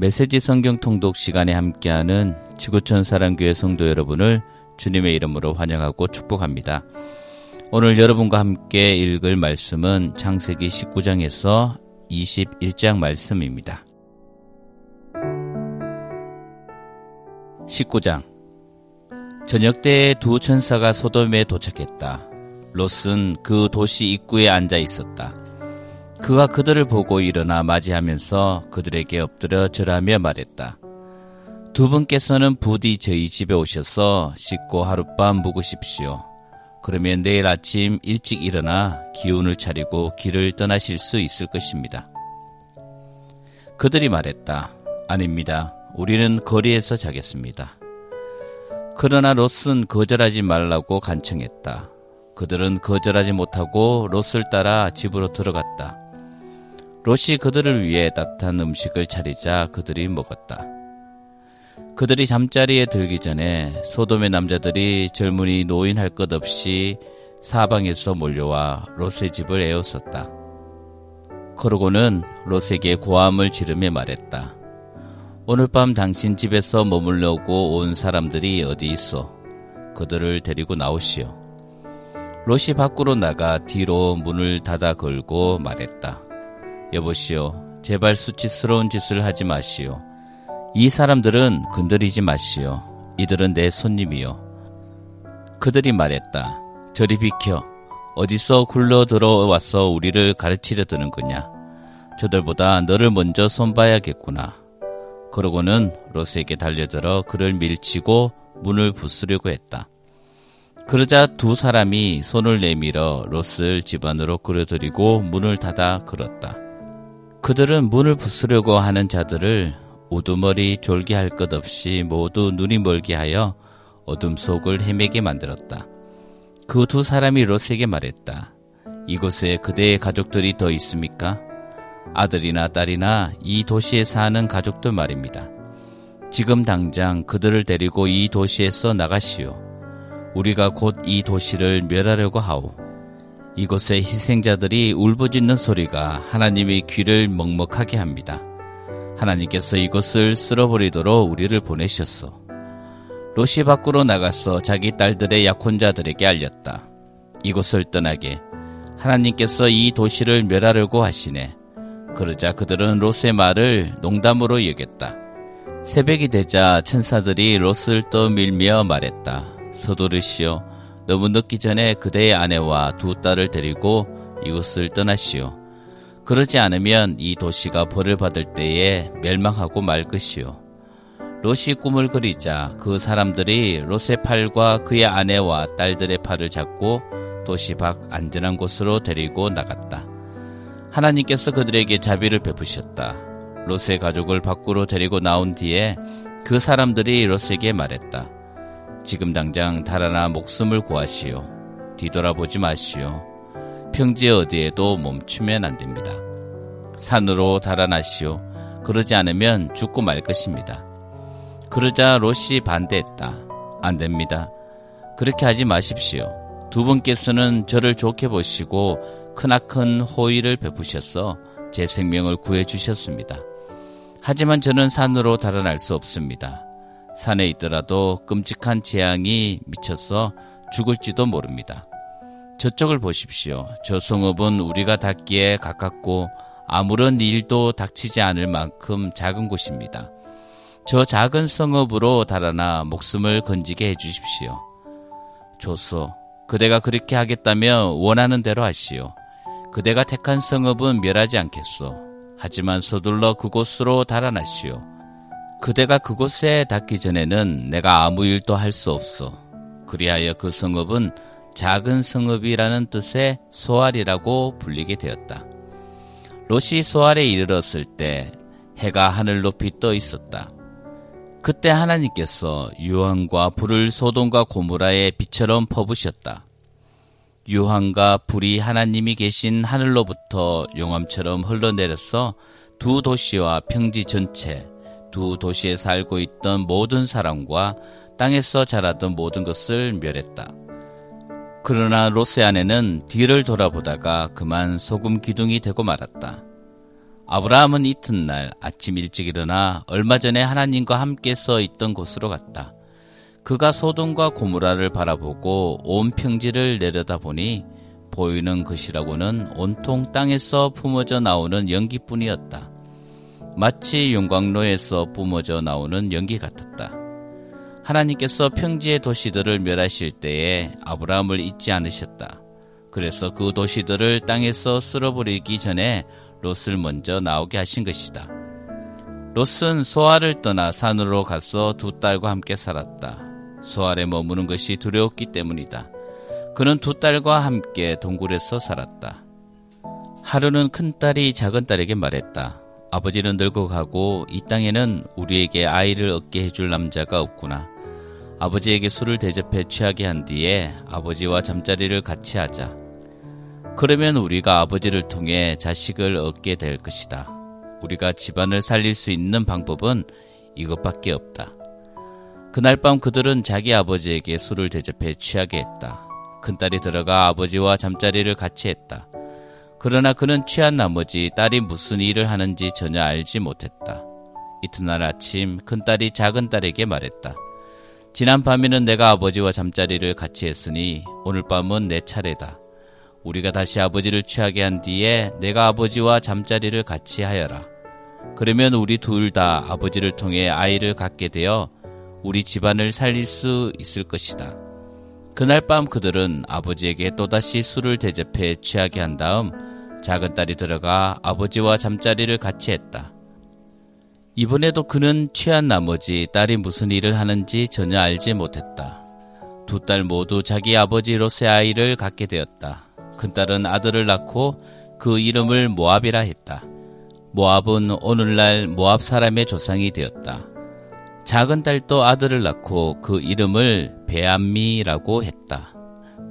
메시지 성경 통독 시간에 함께하는 지구촌 사랑교회 성도 여러분을 주님의 이름으로 환영하고 축복합니다. 오늘 여러분과 함께 읽을 말씀은 창세기 19장에서 21장 말씀입니다. 19장 저녁 때에 두 천사가 소돔에 도착했다. 롯은 그 도시 입구에 앉아 있었다. 그가 그들을 보고 일어나 맞이하면서 그들에게 엎드려 절하며 말했다. 두 분께서는 부디 저희 집에 오셔서 씻고 하룻밤 묵으십시오. 그러면 내일 아침 일찍 일어나 기운을 차리고 길을 떠나실 수 있을 것입니다. 그들이 말했다. 아닙니다. 우리는 거리에서 자겠습니다. 그러나 롯은 거절하지 말라고 간청했다. 그들은 거절하지 못하고 롯을 따라 집으로 들어갔다. 롯이 그들을 위해 따뜻한 음식을 차리자 그들이 먹었다. 그들이 잠자리에 들기 전에 소돔의 남자들이 젊은이 노인 할 것 없이 사방에서 몰려와 롯의 집을 에워쌌다. 그러고는 롯에게 고함을 지르며 말했다. 오늘 밤 당신 집에서 머물려고 온 사람들이 어디 있어? 그들을 데리고 나오시오. 롯이 밖으로 나가 뒤로 문을 닫아 걸고 말했다. 여보시오, 제발 수치스러운 짓을 하지 마시오. 이 사람들은 건드리지 마시오. 이들은 내 손님이요. 그들이 말했다. 저리 비켜. 어디서 굴러 들어와서 우리를 가르치려 드는 거냐. 저들보다 너를 먼저 손봐야겠구나. 그러고는 로스에게 달려들어 그를 밀치고 문을 부수려고 했다. 그러자 두 사람이 손을 내밀어 로스를 집 안으로 끌어들이고 문을 닫아 걸었다. 그들은 문을 부수려고 하는 자들을 우두머리 졸게 할 것 없이 모두 눈이 멀게 하여 어둠 속을 헤매게 만들었다. 그 두 사람이 롯에게 말했다. 이곳에 그대의 가족들이 더 있습니까? 아들이나 딸이나 이 도시에 사는 가족들 말입니다. 지금 당장 그들을 데리고 이 도시에서 나가시오. 우리가 곧 이 도시를 멸하려고 하오. 이곳의 희생자들이 울부짖는 소리가 하나님의 귀를 먹먹하게 합니다. 하나님께서 이곳을 쓸어버리도록 우리를 보내셨소. 롯이 밖으로 나가서 자기 딸들의 약혼자들에게 알렸다. 이곳을 떠나게 하나님께서 이 도시를 멸하려고 하시네. 그러자 그들은 롯의 말을 농담으로 여겼다. 새벽이 되자 천사들이 롯을 떠밀며 말했다. 서두르시오. 너무 늦기 전에 그대의 아내와 두 딸을 데리고 이곳을 떠나시오. 그러지 않으면 이 도시가 벌을 받을 때에 멸망하고 말 것이오. 롯이 꿈을 그리자 그 사람들이 롯의 팔과 그의 아내와 딸들의 팔을 잡고 도시 밖 안전한 곳으로 데리고 나갔다. 하나님께서 그들에게 자비를 베푸셨다. 롯의 가족을 밖으로 데리고 나온 뒤에 그 사람들이 롯에게 말했다. 지금 당장 달아나 목숨을 구하시오. 뒤돌아보지 마시오. 평지 어디에도 멈추면 안 됩니다. 산으로 달아나시오. 그러지 않으면 죽고 말 것입니다. 그러자 롯이 반대했다. 안 됩니다. 그렇게 하지 마십시오. 두 분께서는 저를 좋게 보시고 크나큰 호의를 베푸셔서 제 생명을 구해 주셨습니다. 하지만 저는 산으로 달아날 수 없습니다. 산에 있더라도 끔찍한 재앙이 미쳐서 죽을지도 모릅니다. 저쪽을 보십시오. 저 성읍은 우리가 닿기에 가깝고 아무런 일도 닥치지 않을 만큼 작은 곳입니다. 저 작은 성읍으로 달아나 목숨을 건지게 해주십시오. 조소, 그대가 그렇게 하겠다면 원하는 대로 하시오. 그대가 택한 성읍은 멸하지 않겠소. 하지만 서둘러 그곳으로 달아나시오. 그대가 그곳에 닿기 전에는 내가 아무 일도 할 수 없어. 그리하여 그 성읍은 작은 성읍이라는 뜻의 소알이라고 불리게 되었다. 롯이 소알에 이르렀을 때 해가 하늘 높이 떠 있었다. 그때 하나님께서 유황과 불을 소돔과 고무라의 빛처럼 퍼부셨다. 유황과 불이 하나님이 계신 하늘로부터 용암처럼 흘러내려서 두 도시와 평지 전체, 두 도시에 살고 있던 모든 사람과 땅에서 자라던 모든 것을 멸했다. 그러나 로세 안에는 뒤를 돌아보다가 그만 소금 기둥이 되고 말았다. 아브라함은 이튿날 아침 일찍 일어나 얼마 전에 하나님과 함께 서 있던 곳으로 갔다. 그가 소돔과 고무라를 바라보고 온 평지를 내려다보니 보이는 것이라고는 온통 땅에서 품어져 나오는 연기뿐이었다. 마치 용광로에서 뿜어져 나오는 연기 같았다. 하나님께서 평지의 도시들을 멸하실 때에 아브라함을 잊지 않으셨다. 그래서 그 도시들을 땅에서 쓸어버리기 전에 롯을 먼저 나오게 하신 것이다. 롯은 소알을 떠나 산으로 가서 두 딸과 함께 살았다. 소알에 머무는 것이 두려웠기 때문이다. 그는 두 딸과 함께 동굴에서 살았다. 하루는 큰 딸이 작은 딸에게 말했다. 아버지는 늙어가고 이 땅에는 우리에게 아이를 얻게 해줄 남자가 없구나. 아버지에게 술을 대접해 취하게 한 뒤에 아버지와 잠자리를 같이 하자. 그러면 우리가 아버지를 통해 자식을 얻게 될 것이다. 우리가 집안을 살릴 수 있는 방법은 이것밖에 없다. 그날 밤 그들은 자기 아버지에게 술을 대접해 취하게 했다. 큰딸이 들어가 아버지와 잠자리를 같이 했다. 그러나 그는 취한 나머지 딸이 무슨 일을 하는지 전혀 알지 못했다. 이튿날 아침 큰딸이 작은딸에게 말했다. 지난 밤에는 내가 아버지와 잠자리를 같이 했으니 오늘 밤은 내 차례다. 우리가 다시 아버지를 취하게 한 뒤에 내가 아버지와 잠자리를 같이 하여라. 그러면 우리 둘 다 아버지를 통해 아이를 갖게 되어 우리 집안을 살릴 수 있을 것이다. 그날 밤 그들은 아버지에게 또다시 술을 대접해 취하게 한 다음 작은 딸이 들어가 아버지와 잠자리를 같이 했다. 이번에도 그는 취한 나머지 딸이 무슨 일을 하는지 전혀 알지 못했다. 두 딸 모두 자기 아버지로서의 아이를 갖게 되었다. 큰딸은 아들을 낳고 그 이름을 모압이라 했다. 모압은 오늘날 모압 사람의 조상이 되었다. 작은 딸도 아들을 낳고 그 이름을 베암미라고 했다.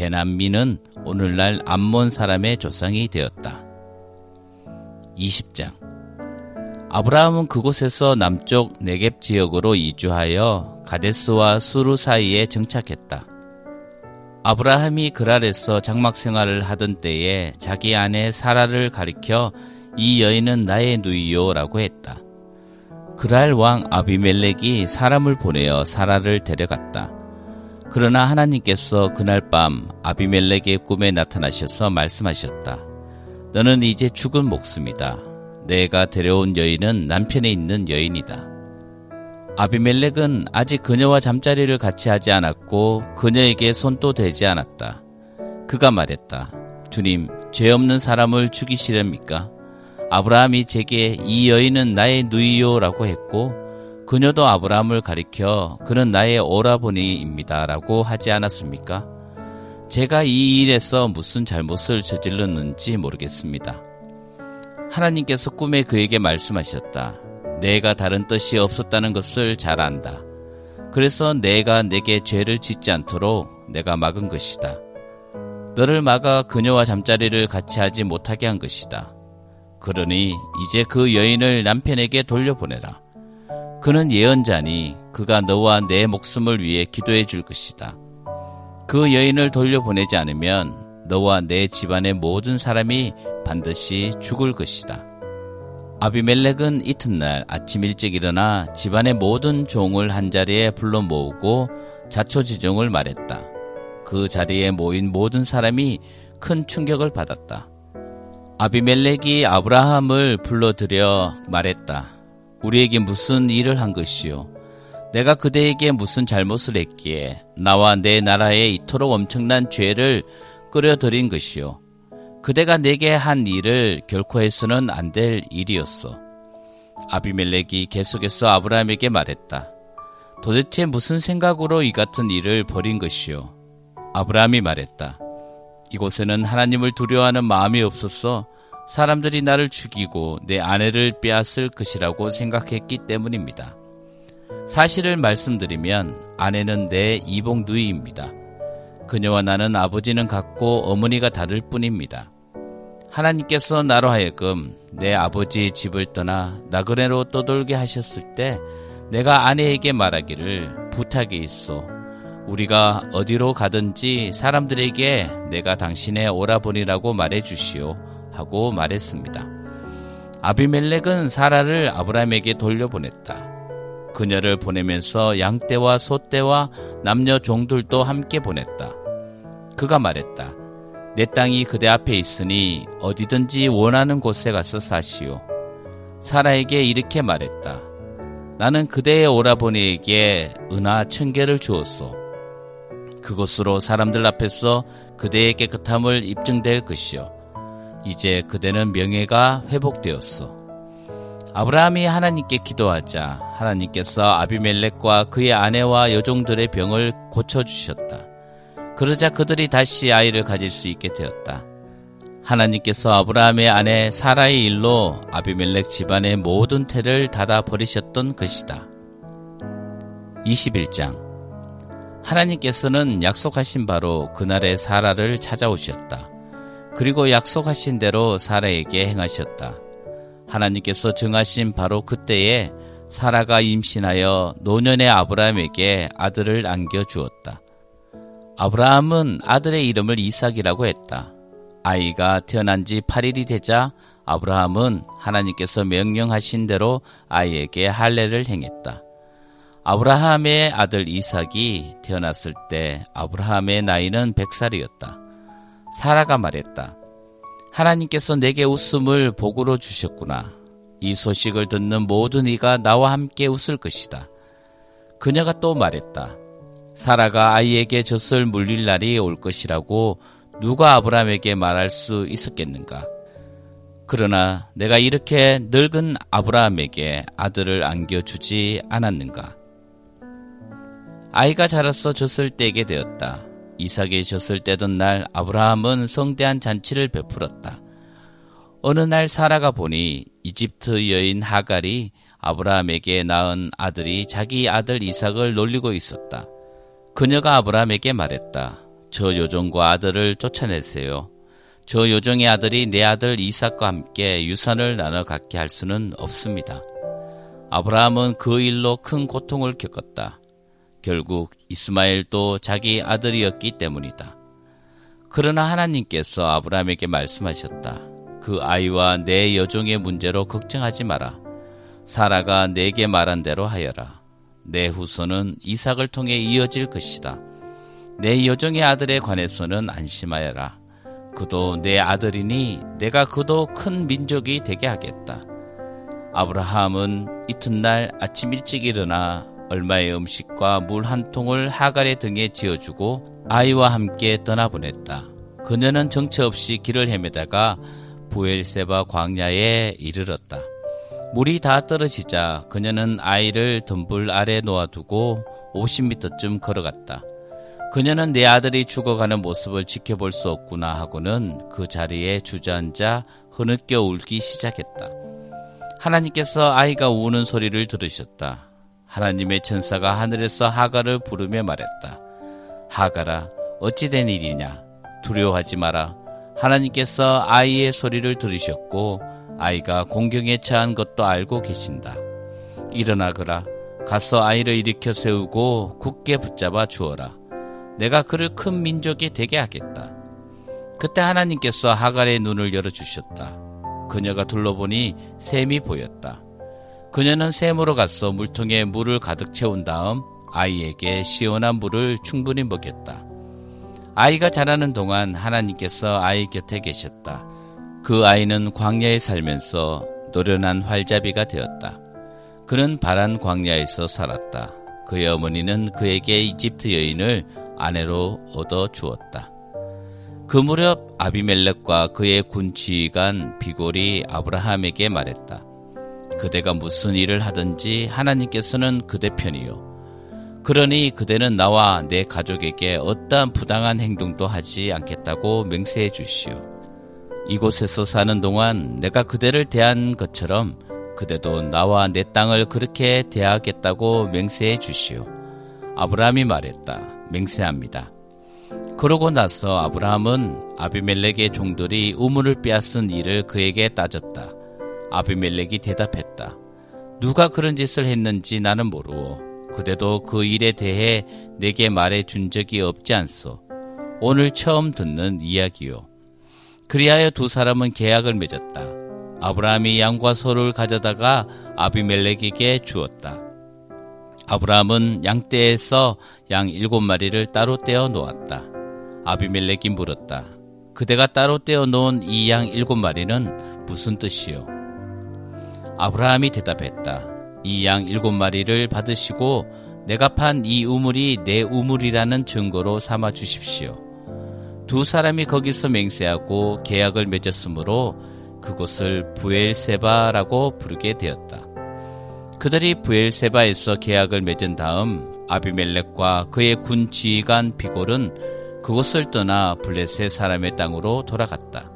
베남미는 오늘날 암몬 사람의 조상이 되었다. 20장 아브라함은 그곳에서 남쪽 네겝 지역으로 이주하여 가데스와 수루 사이에 정착했다. 아브라함이 그랄에서 장막 생활을 하던 때에 자기 아내 사라를 가리켜 이 여인은 나의 누이요라고 했다. 그랄 왕 아비멜렉이 사람을 보내어 사라를 데려갔다. 그러나 하나님께서 그날 밤 아비멜렉의 꿈에 나타나셔서 말씀하셨다. 너는 이제 죽은 목숨이다. 내가 데려온 여인은 남편에 있는 여인이다. 아비멜렉은 아직 그녀와 잠자리를 같이 하지 않았고 그녀에게 손도 대지 않았다. 그가 말했다. 주님, 죄 없는 사람을 죽이시렵니까? 아브라함이 제게 이 여인은 나의 누이요라고 했고 그녀도 아브라함을 가리켜 그는 나의 오라버니입니다라고 하지 않았습니까? 제가 이 일에서 무슨 잘못을 저질렀는지 모르겠습니다. 하나님께서 꿈에 그에게 말씀하셨다. 내가 다른 뜻이 없었다는 것을 잘 안다. 그래서 내가 내게 죄를 짓지 않도록 내가 막은 것이다. 너를 막아 그녀와 잠자리를 같이 하지 못하게 한 것이다. 그러니 이제 그 여인을 남편에게 돌려보내라. 그는 예언자니 그가 너와 내 목숨을 위해 기도해 줄 것이다. 그 여인을 돌려보내지 않으면 너와 내 집안의 모든 사람이 반드시 죽을 것이다. 아비멜렉은 이튿날 아침 일찍 일어나 집안의 모든 종을 한자리에 불러 모으고 자초지종을 말했다. 그 자리에 모인 모든 사람이 큰 충격을 받았다. 아비멜렉이 아브라함을 불러들여 말했다. 우리에게 무슨 일을 한 것이요? 내가 그대에게 무슨 잘못을 했기에 나와 내 나라에 이토록 엄청난 죄를 끌어들인 것이요? 그대가 내게 한 일을 결코 해서는 안 될 일이었어. 아비멜렉이 계속해서 아브라함에게 말했다. 도대체 무슨 생각으로 이 같은 일을 벌인 것이요? 아브라함이 말했다. 이곳에는 하나님을 두려워하는 마음이 없어서 사람들이 나를 죽이고 내 아내를 빼앗을 것이라고 생각했기 때문입니다. 사실을 말씀드리면 아내는 내 이복 누이입니다. 그녀와 나는 아버지는 같고 어머니가 다를 뿐입니다. 하나님께서 나로 하여금 내 아버지의 집을 떠나 나그네로 떠돌게 하셨을 때 내가 아내에게 말하기를 부탁이 있어 우리가 어디로 가든지 사람들에게 내가 당신의 오라버니라고 말해 주시오 하고 말했습니다. 아비멜렉은 사라를 아브라함에게 돌려보냈다. 그녀를 보내면서 양떼와 소떼와 남녀 종들도 함께 보냈다. 그가 말했다. 내 땅이 그대 앞에 있으니 어디든지 원하는 곳에 가서 사시오. 사라에게 이렇게 말했다. 나는 그대의 오라버니에게 은하 천 개를 주었소. 그곳으로 사람들 앞에서 그대의 깨끗함을 입증될 것이요. 이제 그대는 명예가 회복되었소. 아브라함이 하나님께 기도하자 하나님께서 아비멜렉과 그의 아내와 여종들의 병을 고쳐주셨다. 그러자 그들이 다시 아이를 가질 수 있게 되었다. 하나님께서 아브라함의 아내 사라의 일로 아비멜렉 집안의 모든 태를 닫아 버리셨던 것이다. 21장 하나님께서는 약속하신 바로 그날의 사라를 찾아오셨다. 그리고 약속하신 대로 사라에게 행하셨다. 하나님께서 정하신 바로 그때에 사라가 임신하여 노년의 아브라함에게 아들을 안겨 주었다. 아브라함은 아들의 이름을 이삭이라고 했다. 아이가 태어난 지 8일이 되자 아브라함은 하나님께서 명령하신 대로 아이에게 할례를 행했다. 아브라함의 아들 이삭이 태어났을 때 아브라함의 나이는 100살이었다. 사라가 말했다. 하나님께서 내게 웃음을 복으로 주셨구나. 이 소식을 듣는 모든 이가 나와 함께 웃을 것이다. 그녀가 또 말했다. 사라가 아이에게 젖을 물릴 날이 올 것이라고 누가 아브라함에게 말할 수 있었겠는가? 그러나 내가 이렇게 늙은 아브라함에게 아들을 안겨주지 않았는가? 아이가 자라서 젖을 떼게 되었다. 이삭이 젖을 떼던 날 아브라함은 성대한 잔치를 베풀었다. 어느 날 사라가 보니 이집트 여인 하갈이 아브라함에게 낳은 아들이 자기 아들 이삭을 놀리고 있었다. 그녀가 아브라함에게 말했다. 저 요정과 아들을 쫓아내세요. 저 요정의 아들이 내 아들 이삭과 함께 유산을 나눠 갖게 할 수는 없습니다. 아브라함은 그 일로 큰 고통을 겪었다. 결국 이스마엘도 자기 아들이었기 때문이다. 그러나 하나님께서 아브라함에게 말씀하셨다. 그 아이와 내 여종의 문제로 걱정하지 마라. 사라가 내게 말한 대로 하여라. 내 후손은 이삭을 통해 이어질 것이다. 내 여종의 아들에 관해서는 안심하여라. 그도 내 아들이니 내가 그도 큰 민족이 되게 하겠다. 아브라함은 이튿날 아침 일찍 일어나 얼마의 음식과 물 한 통을 하갈의 등에 지어주고 아이와 함께 떠나보냈다. 그녀는 정처 없이 길을 헤매다가 부엘세바 광야에 이르렀다. 물이 다 떨어지자 그녀는 아이를 덤불 아래 놓아두고 50m쯤 걸어갔다. 그녀는 내 아들이 죽어가는 모습을 지켜볼 수 없구나 하고는 그 자리에 주저앉아 흐느껴 울기 시작했다. 하나님께서 아이가 우는 소리를 들으셨다. 하나님의 천사가 하늘에서 하가를 부르며 말했다. 하가라, 어찌된 일이냐? 두려워하지 마라. 하나님께서 아이의 소리를 들으셨고 아이가 공경에 처한 것도 알고 계신다. 일어나거라. 가서 아이를 일으켜 세우고 굳게 붙잡아 주어라. 내가 그를 큰 민족이 되게 하겠다. 그때 하나님께서 하갈의 눈을 열어주셨다. 그녀가 둘러보니 샘이 보였다. 그녀는 샘으로 가서 물통에 물을 가득 채운 다음 아이에게 시원한 물을 충분히 먹였다. 아이가 자라는 동안 하나님께서 아이 곁에 계셨다. 그 아이는 광야에 살면서 노련한 활자비가 되었다. 그는 바란 광야에서 살았다. 그의 어머니는 그에게 이집트 여인을 아내로 얻어 주었다. 그 무렵 아비멜렉과 그의 군치관 비골이 아브라함에게 말했다. 그대가 무슨 일을 하든지 하나님께서는 그대 편이요. 그러니 그대는 나와 내 가족에게 어떠한 부당한 행동도 하지 않겠다고 맹세해 주시오. 이곳에서 사는 동안 내가 그대를 대한 것처럼 그대도 나와 내 땅을 그렇게 대하겠다고 맹세해 주시오. 아브라함이 말했다. 맹세합니다. 그러고 나서 아브라함은 아비멜렉의 종들이 우물을 빼앗은 일을 그에게 따졌다. 아비멜렉이 대답했다. 누가 그런 짓을 했는지 나는 모르오. 그대도 그 일에 대해 내게 말해 준 적이 없지 않소. 오늘 처음 듣는 이야기요. 그리하여 두 사람은 계약을 맺었다. 아브라함이 양과 소를 가져다가 아비멜렉에게 주었다. 아브라함은 양떼에서 양 일곱 마리를 따로 떼어 놓았다. 아비멜렉이 물었다. 그대가 따로 떼어 놓은 이 양 일곱 마리는 무슨 뜻이요? 아브라함이 대답했다. 이 양 일곱 마리를 받으시고 내가 판 이 우물이 내 우물이라는 증거로 삼아 주십시오. 두 사람이 거기서 맹세하고 계약을 맺었으므로 그곳을 부엘세바라고 부르게 되었다. 그들이 부엘세바에서 계약을 맺은 다음 아비멜렉과 그의 군 지휘관 비골은 그곳을 떠나 블레셋 사람의 땅으로 돌아갔다.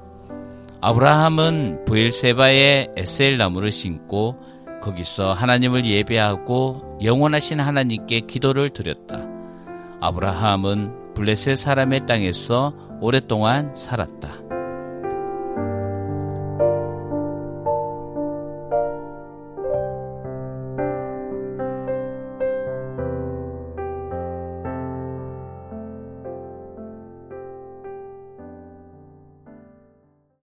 아브라함은 부엘세바에 에셀 나무를 심고 거기서 하나님을 예배하고 영원하신 하나님께 기도를 드렸다. 아브라함은 블레셋 사람의 땅에서 오랫동안 살았다.